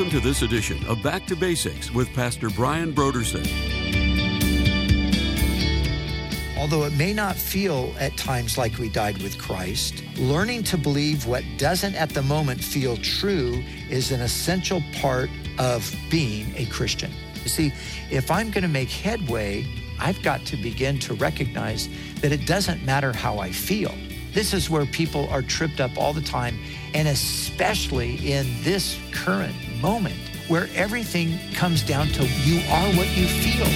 Welcome to this edition of Back to Basics with Pastor Brian Brodersen. Although it may not feel at times like we died with Christ, learning to believe what doesn't at the moment feel true is an essential part of being a Christian. You see, if I'm going to make headway, I've got to begin to recognize that it doesn't matter how I feel. This is where people are tripped up all the time, and especially in this current moment where everything comes down to you are what you feel.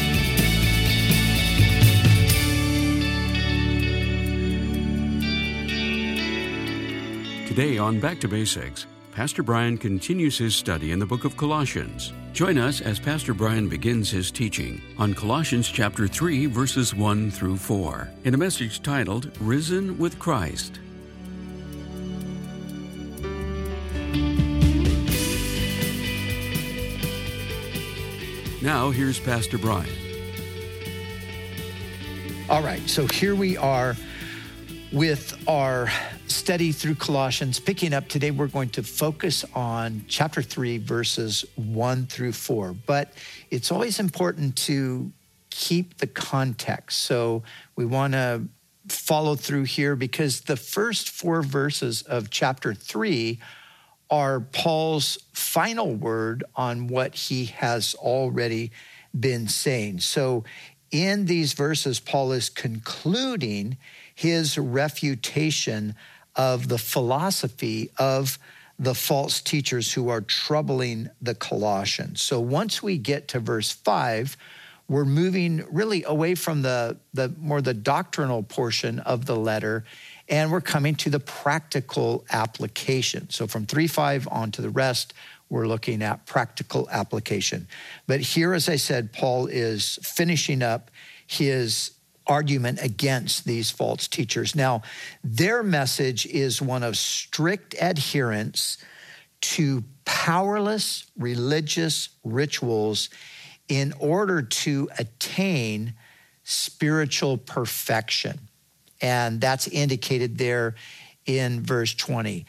Today on Back to Basics, Pastor Brian continues his study in the book of Colossians. Join us as Pastor Brian begins his teaching on Colossians chapter 3 verses 1 through 4 in a message titled Risen with Christ. Now here's Pastor Brian. All right, so here we are with our study through Colossians. Picking up today, we're going to focus on chapter 3, verses 1 through 4. But it's always important to keep the context. So we want to follow through here because the first four verses of chapter 3 are Paul's final word on what he has already been saying. So in these verses, Paul is concluding his refutation of the philosophy of the false teachers who are troubling the Colossians. So once we get to verse 5, we're moving really away from the, the more the doctrinal portion of the letter and we're coming to the practical application. So from 3 5 on to the rest, we're looking at practical application. But here, as I said, Paul is finishing up his argument against these false teachers. Now, their message is one of strict adherence to powerless religious rituals in order to attain spiritual perfection. And that's indicated there in verse 20.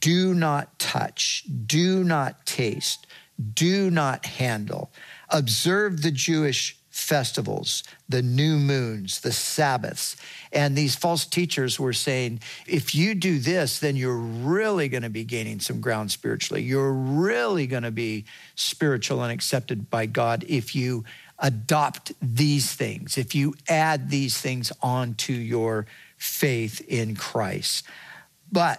Do not touch, do not taste, do not handle. Observe the Jewish festivals, the new moons, the Sabbaths. And these false teachers were saying, if you do this, then you're really going to be gaining some ground spiritually. You're really going to be spiritual and accepted by God if you adopt these things, if you add these things onto your faith in Christ. But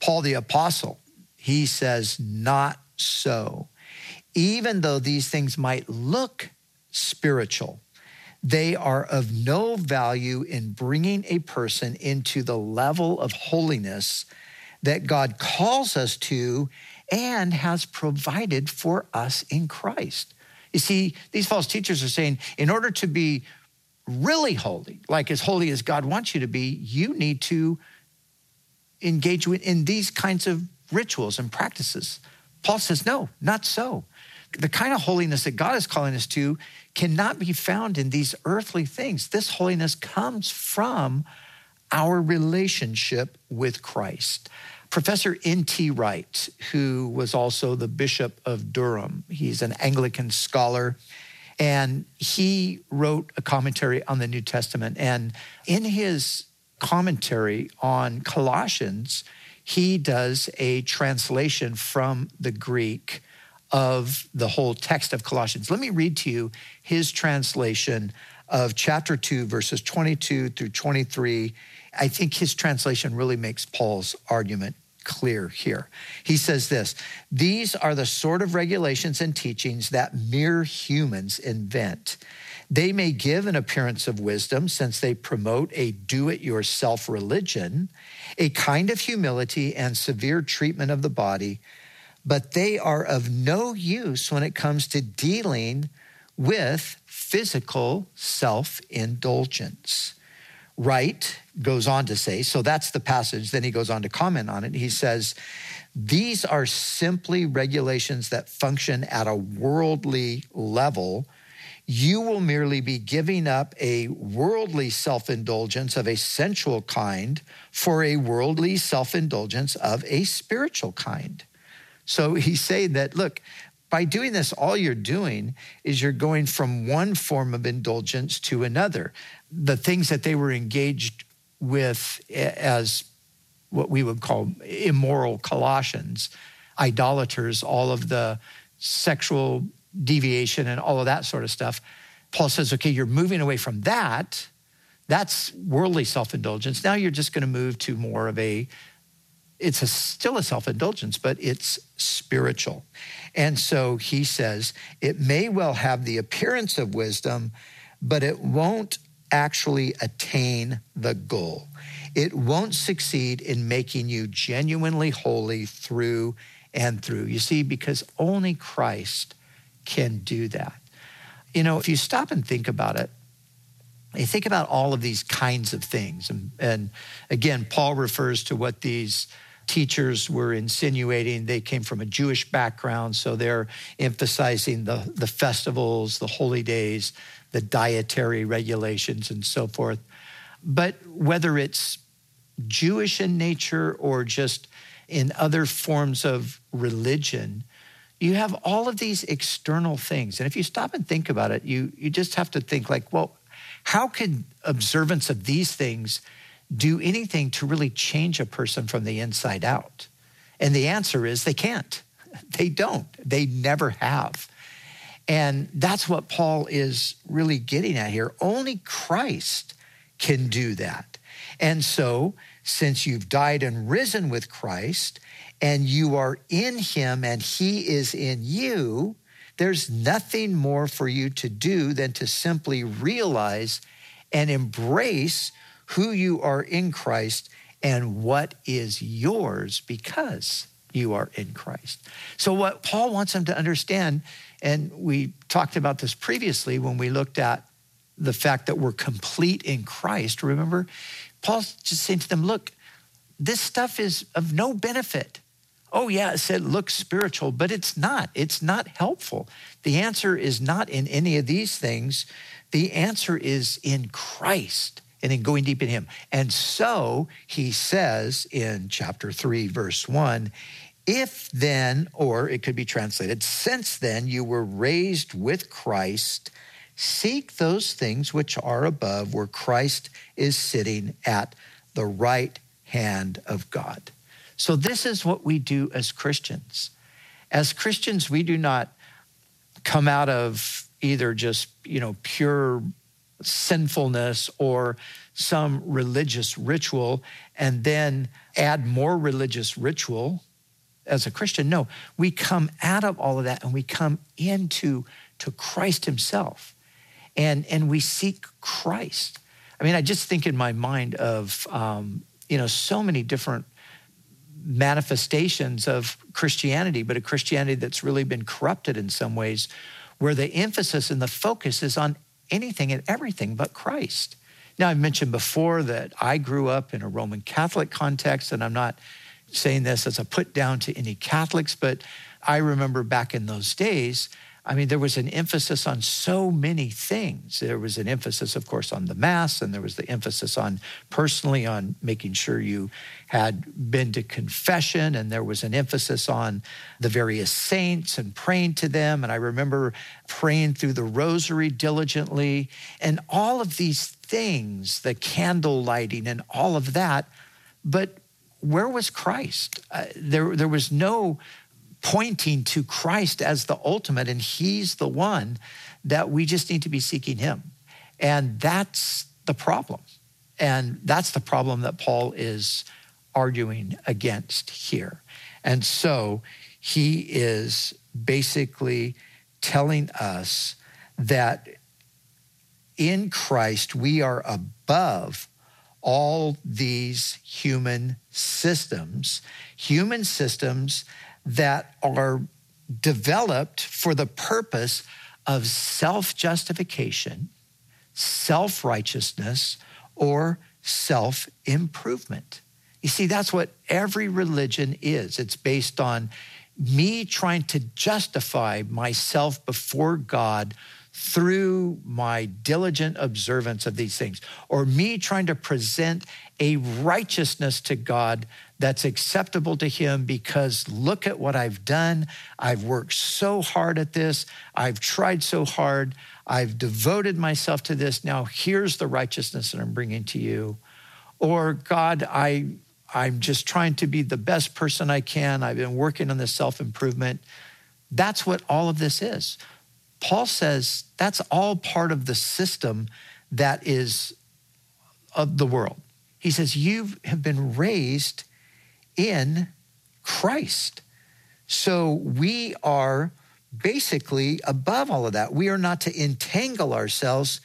Paul the Apostle, he says, not so. Even though these things might look spiritual. They are of no value in bringing a person into the level of holiness that God calls us to and has provided for us in Christ. You see, these false teachers are saying, in order to be really holy, like as holy as God wants you to be, you need to engage in these kinds of rituals and practices. Paul says, no, not so the kind of holiness that God is calling us to cannot be found in these earthly things. This holiness comes from our relationship with Christ. Professor N.T. Wright, who was also the Bishop of Durham, he's an Anglican scholar, and he wrote a commentary on the New Testament. And in his commentary on Colossians, he does a translation from the Greek of the whole text of Colossians. Let me read to you his translation of chapter 2, verses 22 through 23. I think his translation really makes Paul's argument clear here. He says this These are the sort of regulations and teachings that mere humans invent. They may give an appearance of wisdom since they promote a do it yourself religion, a kind of humility and severe treatment of the body but they are of no use when it comes to dealing with physical self indulgence. Wright goes on to say, so that's the passage. Then he goes on to comment on it. He says, These are simply regulations that function at a worldly level. You will merely be giving up a worldly self indulgence of a sensual kind for a worldly self indulgence of a spiritual kind. So he's saying that, look, by doing this, all you're doing is you're going from one form of indulgence to another. The things that they were engaged with as what we would call immoral Colossians, idolaters, all of the sexual deviation and all of that sort of stuff. Paul says, okay, you're moving away from that. That's worldly self indulgence. Now you're just going to move to more of a, it's a, still a self indulgence, but it's spiritual. And so he says, it may well have the appearance of wisdom, but it won't actually attain the goal. It won't succeed in making you genuinely holy through and through. You see, because only Christ can do that. You know, if you stop and think about it, you think about all of these kinds of things. And, and again, Paul refers to what these teachers were insinuating. They came from a Jewish background, so they're emphasizing the, the festivals, the holy days, the dietary regulations, and so forth. But whether it's Jewish in nature or just in other forms of religion, you have all of these external things. And if you stop and think about it, you, you just have to think like, well, how could observance of these things do anything to really change a person from the inside out? And the answer is they can't. They don't. They never have. And that's what Paul is really getting at here. Only Christ can do that. And so, since you've died and risen with Christ, and you are in him and he is in you, there's nothing more for you to do than to simply realize and embrace who you are in Christ and what is yours because you are in Christ. So, what Paul wants them to understand, and we talked about this previously when we looked at the fact that we're complete in Christ, remember? Paul's just saying to them, look, this stuff is of no benefit. Oh, yeah, it said look spiritual, but it's not. It's not helpful. The answer is not in any of these things. The answer is in Christ and in going deep in Him. And so he says in chapter 3, verse 1 if then, or it could be translated, since then you were raised with Christ, seek those things which are above where Christ is sitting at the right hand of God. So, this is what we do as Christians. As Christians, we do not come out of either just, you know, pure sinfulness or some religious ritual and then add more religious ritual as a Christian. No, we come out of all of that and we come into to Christ himself and, and we seek Christ. I mean, I just think in my mind of, um, you know, so many different manifestations of Christianity, but a Christianity that's really been corrupted in some ways, where the emphasis and the focus is on anything and everything but Christ. Now, I mentioned before that I grew up in a Roman Catholic context, and I'm not saying this as a put down to any Catholics, but I remember back in those days, I mean, there was an emphasis on so many things. There was an emphasis, of course, on the Mass, and there was the emphasis on personally on making sure you had been to confession, and there was an emphasis on the various saints and praying to them. And I remember praying through the rosary diligently, and all of these things, the candle lighting and all of that. But where was Christ? Uh, there, there was no pointing to Christ as the ultimate, and He's the one that we just need to be seeking Him. And that's the problem. And that's the problem that Paul is arguing against here. And so he is basically telling us that in Christ we are above all these human systems, human systems that are developed for the purpose of self justification, self righteousness, or self improvement. You see, that's what every religion is. It's based on me trying to justify myself before God through my diligent observance of these things, or me trying to present a righteousness to God that's acceptable to him because look at what I've done. I've worked so hard at this. I've tried so hard. I've devoted myself to this. Now here's the righteousness that I'm bringing to you. Or God, I I'm just trying to be the best person I can. I've been working on this self-improvement. That's what all of this is. Paul says that's all part of the system that is of the world. He says you have been raised in Christ. So we are basically above all of that. We are not to entangle ourselves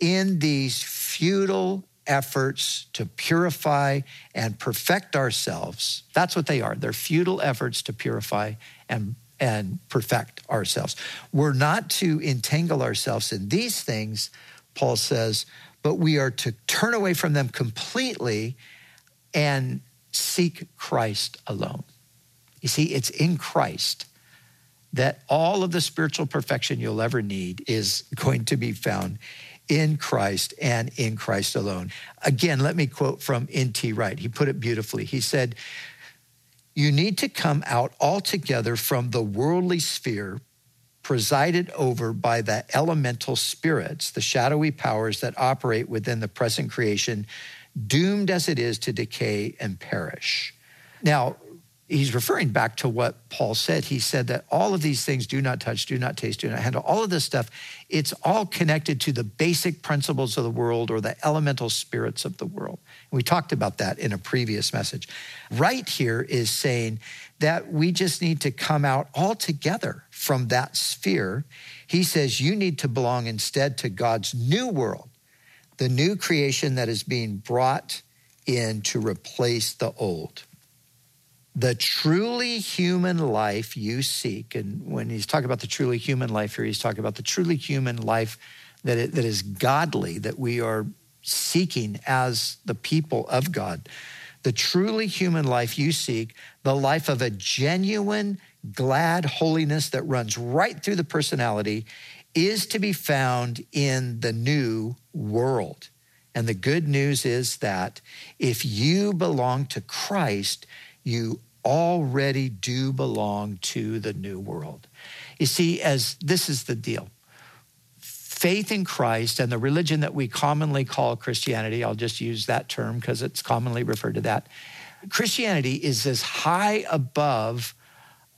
in these futile efforts to purify and perfect ourselves. That's what they are. They're futile efforts to purify and, and perfect ourselves. We're not to entangle ourselves in these things, Paul says, but we are to turn away from them completely and seek Christ alone. You see, it's in Christ that all of the spiritual perfection you'll ever need is going to be found in Christ and in Christ alone. Again, let me quote from N.T. Wright. He put it beautifully. He said, You need to come out altogether from the worldly sphere presided over by the elemental spirits, the shadowy powers that operate within the present creation doomed as it is to decay and perish. Now, he's referring back to what Paul said. He said that all of these things do not touch, do not taste, do not handle, all of this stuff, it's all connected to the basic principles of the world or the elemental spirits of the world. And We talked about that in a previous message. Wright here is saying that we just need to come out altogether from that sphere. He says you need to belong instead to God's new world the new creation that is being brought in to replace the old. The truly human life you seek, and when he's talking about the truly human life here, he's talking about the truly human life that, it, that is godly, that we are seeking as the people of God. The truly human life you seek, the life of a genuine, glad holiness that runs right through the personality, is to be found in the new world. And the good news is that if you belong to Christ, you already do belong to the new world. You see, as this is the deal faith in Christ and the religion that we commonly call Christianity, I'll just use that term because it's commonly referred to that. Christianity is as high above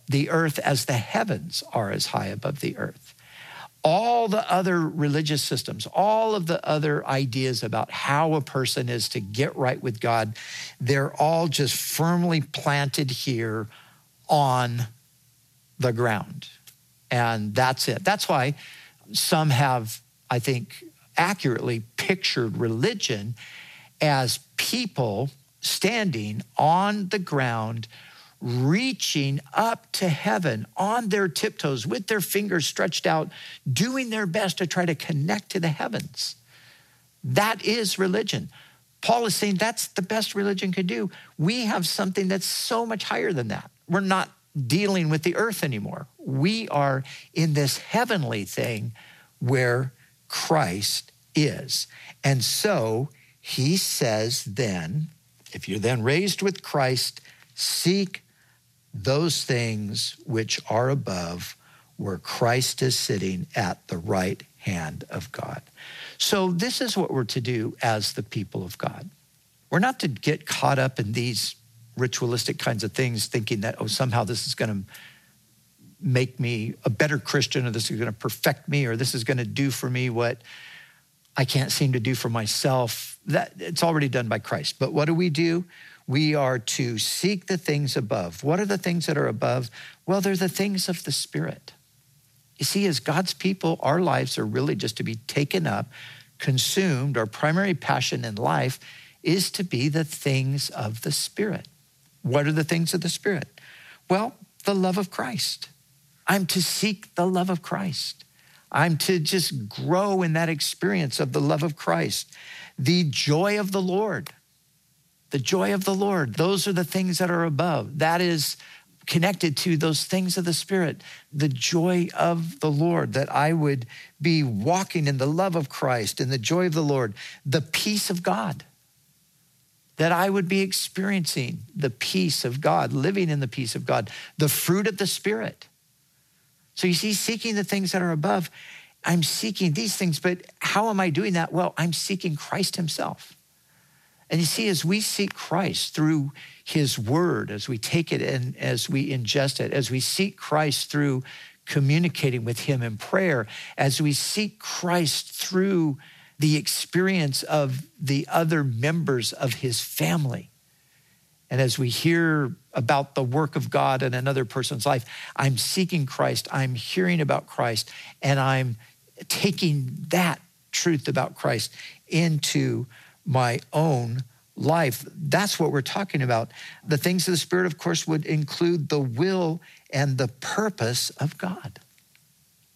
the earth as the heavens are as high above the earth all the other religious systems, all of the other ideas about how a person is to get right with God, they're all just firmly planted here on the ground. And that's it. That's why some have, I think, accurately pictured religion as people standing on the ground reaching up to heaven on their tiptoes with their fingers stretched out, doing their best to try to connect to the heavens. That is religion. Paul is saying that's the best religion could do. We have something that's so much higher than that. We're not dealing with the earth anymore. We are in this heavenly thing where Christ is. And so he says then, if you're then raised with Christ, seek those things which are above, where Christ is sitting at the right hand of God. So, this is what we're to do as the people of God. We're not to get caught up in these ritualistic kinds of things, thinking that, oh, somehow this is going to make me a better Christian, or this is going to perfect me, or this is going to do for me what I can't seem to do for myself. That it's already done by Christ. But what do we do? We are to seek the things above. What are the things that are above? Well, they're the things of the Spirit. You see, as God's people, our lives are really just to be taken up, consumed. Our primary passion in life is to be the things of the Spirit. What are the things of the Spirit? Well, the love of Christ. I'm to seek the love of Christ. I'm to just grow in that experience of the love of Christ, the joy of the Lord the joy of the Lord. Those are the things that are above. That is connected to those things of the Spirit, the joy of the Lord, that I would be walking in the love of Christ, in the joy of the Lord, the peace of God. that I would be experiencing the peace of God, living in the peace of God, the fruit of the Spirit. So you see, seeking the things that are above, I'm seeking these things, but how am I doing that? Well, I'm seeking Christ Himself. And you see, as we seek Christ through His Word, as we take it and as we ingest it, as we seek Christ through communicating with Him in prayer, as we seek Christ through the experience of the other members of His family, and as we hear about the work of God in another person's life, I'm seeking Christ, I'm hearing about Christ, and I'm taking that truth about Christ into my own life. That's what we're talking about. The things of the Spirit, of course, would include the will and the purpose of God.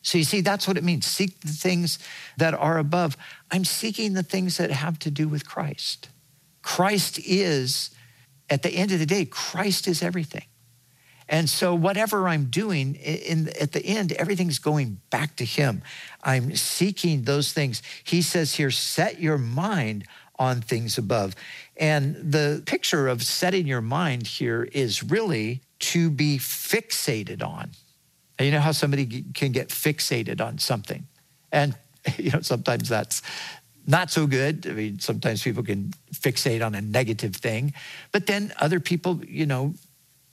So you see, that's what it means. Seek the things that are above. I'm seeking the things that have to do with Christ. Christ is, at the end of the day, Christ is everything. And so, whatever I'm doing, in, at the end, everything's going back to Him. I'm seeking those things. He says here, set your mind on things above. And the picture of setting your mind here is really to be fixated on. And you know how somebody can get fixated on something? And, you know, sometimes that's not so good. I mean, sometimes people can fixate on a negative thing, but then other people, you know,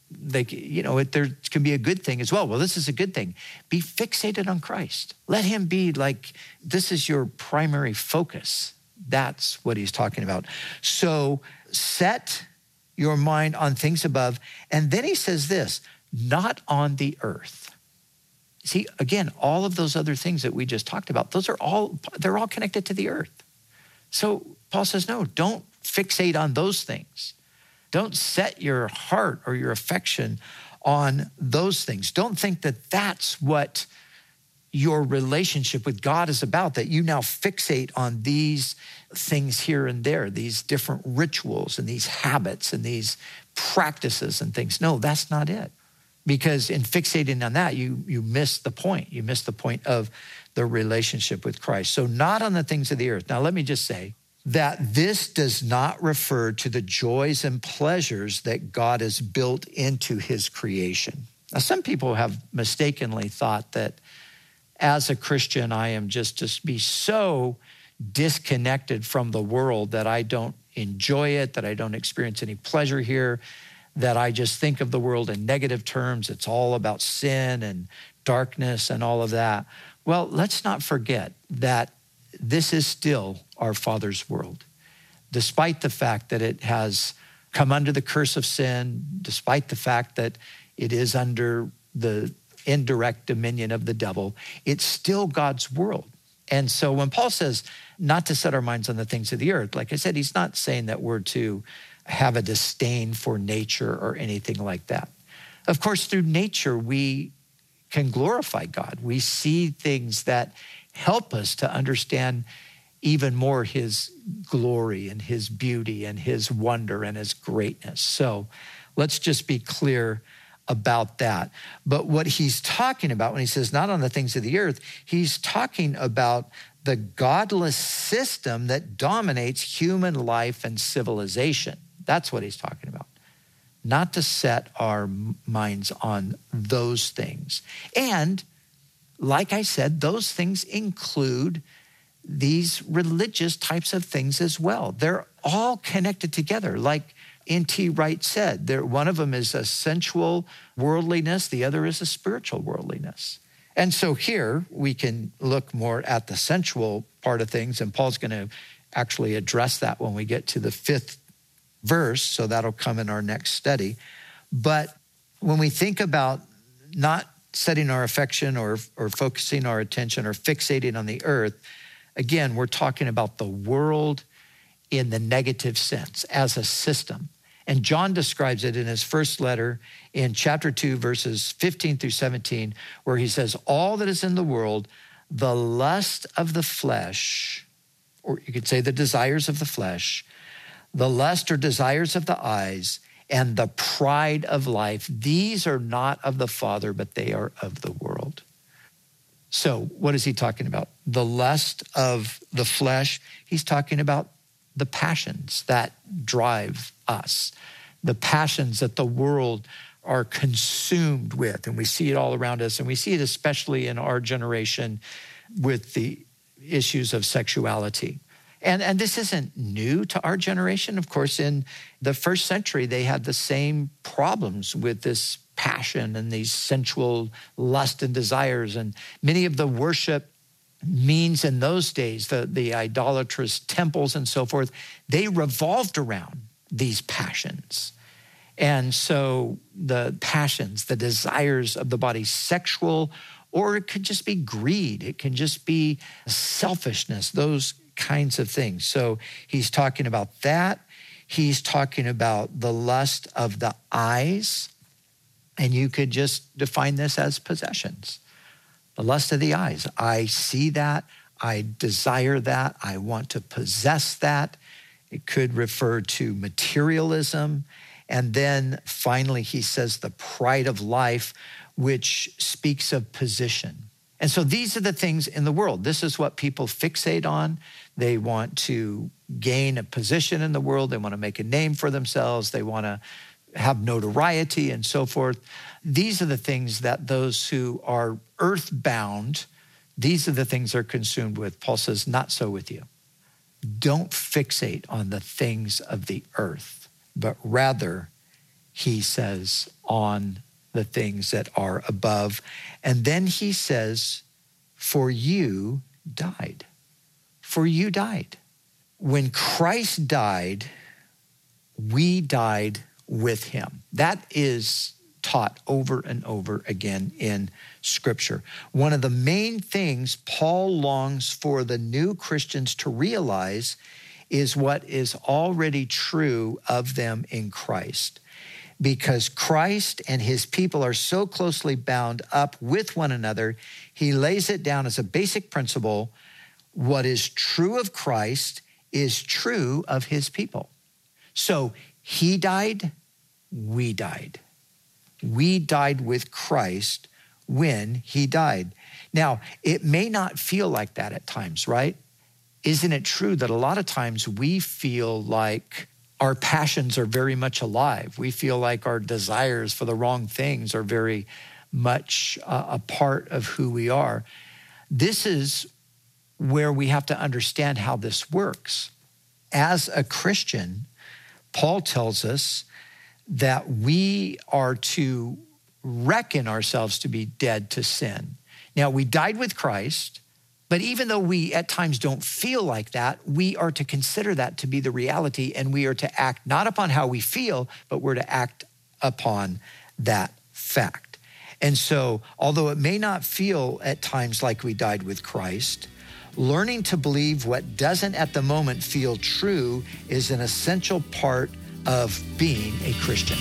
they, you know, it, there can be a good thing as well. Well, this is a good thing. Be fixated on Christ. Let him be like, this is your primary focus. That's what he's talking about. So set your mind on things above. And then he says this not on the earth. See, again, all of those other things that we just talked about, those are all, they're all connected to the earth. So Paul says, no, don't fixate on those things. Don't set your heart or your affection on those things. Don't think that that's what your relationship with God is about, that you now fixate on these things here and there, these different rituals and these habits and these practices and things. No, that's not it. Because in fixating on that, you, you miss the point. You miss the point of the relationship with Christ. So, not on the things of the earth. Now, let me just say, that this does not refer to the joys and pleasures that God has built into his creation. Now, some people have mistakenly thought that as a Christian, I am just to be so disconnected from the world that I don't enjoy it, that I don't experience any pleasure here, that I just think of the world in negative terms. It's all about sin and darkness and all of that. Well, let's not forget that this is still our Father's world. Despite the fact that it has come under the curse of sin, despite the fact that it is under the indirect dominion of the devil, it's still God's world. And so when Paul says not to set our minds on the things of the earth, like I said, he's not saying that we're to have a disdain for nature or anything like that. Of course, through nature, we can glorify God. We see things that help us to understand even more his glory and his beauty and his wonder and his greatness. So let's just be clear about that. But what he's talking about when he says not on the things of the earth, he's talking about the godless system that dominates human life and civilization. That's what he's talking about. Not to set our minds on those things. And like I said, those things include these religious types of things as well. They're all connected together. Like N.T. Wright said, there, one of them is a sensual worldliness, the other is a spiritual worldliness. And so here we can look more at the sensual part of things, and Paul's going to actually address that when we get to the fifth verse, so that'll come in our next study. But when we think about not setting our affection or, or focusing our attention or fixating on the earth, again, we're talking about the world in the negative sense as a system. And John describes it in his first letter in chapter 2, verses 15 through 17, where he says, All that is in the world, the lust of the flesh, or you could say the desires of the flesh, the lust or desires of the eyes, and the pride of life, these are not of the Father, but they are of the world. So, what is he talking about? The lust of the flesh. He's talking about the passions that drive us, the passions that the world are consumed with. And we see it all around us. And we see it especially in our generation with the issues of sexuality. And, and this isn't new to our generation. Of course, in the first century, they had the same problems with this passion and these sensual lust and desires. And many of the worship means in those days, the, the idolatrous temples and so forth, they revolved around these passions. And so the passions, the desires of the body, sexual, or it could just be greed, it can just be selfishness, those kinds of things. So he's talking about that. He's talking about the lust of the eyes. And you could just define this as possessions. The lust of the eyes. I see that. I desire that. I want to possess that. It could refer to materialism. And then finally, he says the pride of life, which speaks of position. And so these are the things in the world. This is what people fixate on. They want to gain a position in the world, they want to make a name for themselves, they want to have notoriety and so forth. These are the things that those who are earthbound, these are the things they're consumed with. Paul says, not so with you. Don't fixate on the things of the earth, but rather, he says, on the things that are above. And then he says, For you died. For you died. When Christ died, we died with him. That is taught over and over again in Scripture. One of the main things Paul longs for the new Christians to realize is what is already true of them in Christ. Because Christ and his people are so closely bound up with one another, he lays it down as a basic principle what is true of Christ is true of his people. So he died, we died. We died with Christ when he died. Now, it may not feel like that at times, right? Isn't it true that a lot of times we feel like our passions are very much alive? We feel like our desires for the wrong things are very much uh, a part of who we are. This is where we have to understand how this works. As a Christian, Paul tells us that we are to reckon ourselves to be dead to sin. Now, we died with Christ, but even though we at times don't feel like that, we are to consider that to be the reality and we are to act not upon how we feel, but we're to act upon that fact. And so, although it may not feel at times like we died with Christ, learning to believe what doesn't at the moment feel true is an essential part of being a Christian.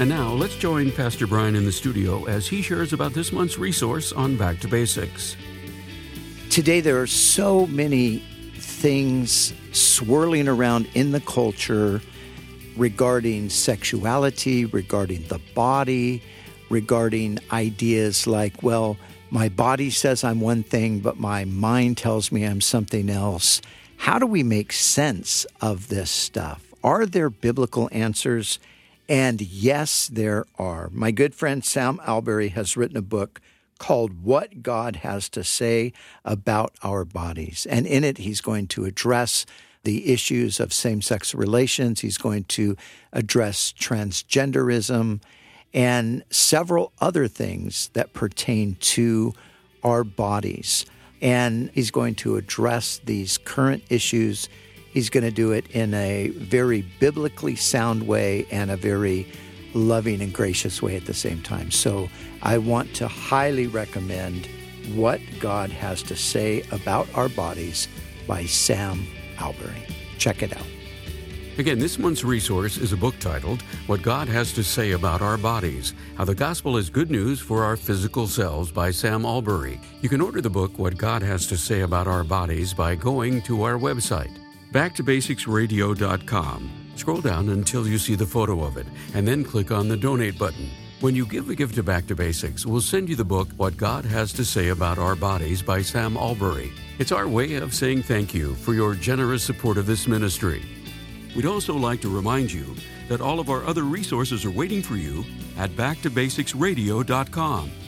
And now let's join Pastor Brian in the studio as he shares about this month's resource on Back to Basics. Today, there are so many things swirling around in the culture regarding sexuality, regarding the body, regarding ideas like, well, my body says I'm one thing, but my mind tells me I'm something else. How do we make sense of this stuff? Are there biblical answers? And yes, there are. My good friend Sam Allberry has written a book called What God Has to Say About Our Bodies. And in it, he's going to address the issues of same sex relations, he's going to address transgenderism and several other things that pertain to our bodies. And he's going to address these current issues He's going to do it in a very biblically sound way and a very loving and gracious way at the same time. So I want to highly recommend What God Has to Say About Our Bodies by Sam Allberry. Check it out. Again, this month's resource is a book titled What God Has to Say About Our Bodies How the Gospel is Good News for Our Physical Selves by Sam Allberry. You can order the book What God Has to Say About Our Bodies by going to our website backtobasicsradio.com. Scroll down until you see the photo of it, and then click on the donate button. When you give a gift to Back to Basics, we'll send you the book What God Has to Say About Our Bodies by Sam Allberry. It's our way of saying thank you for your generous support of this ministry. We'd also like to remind you that all of our other resources are waiting for you at backtobasicsradio.com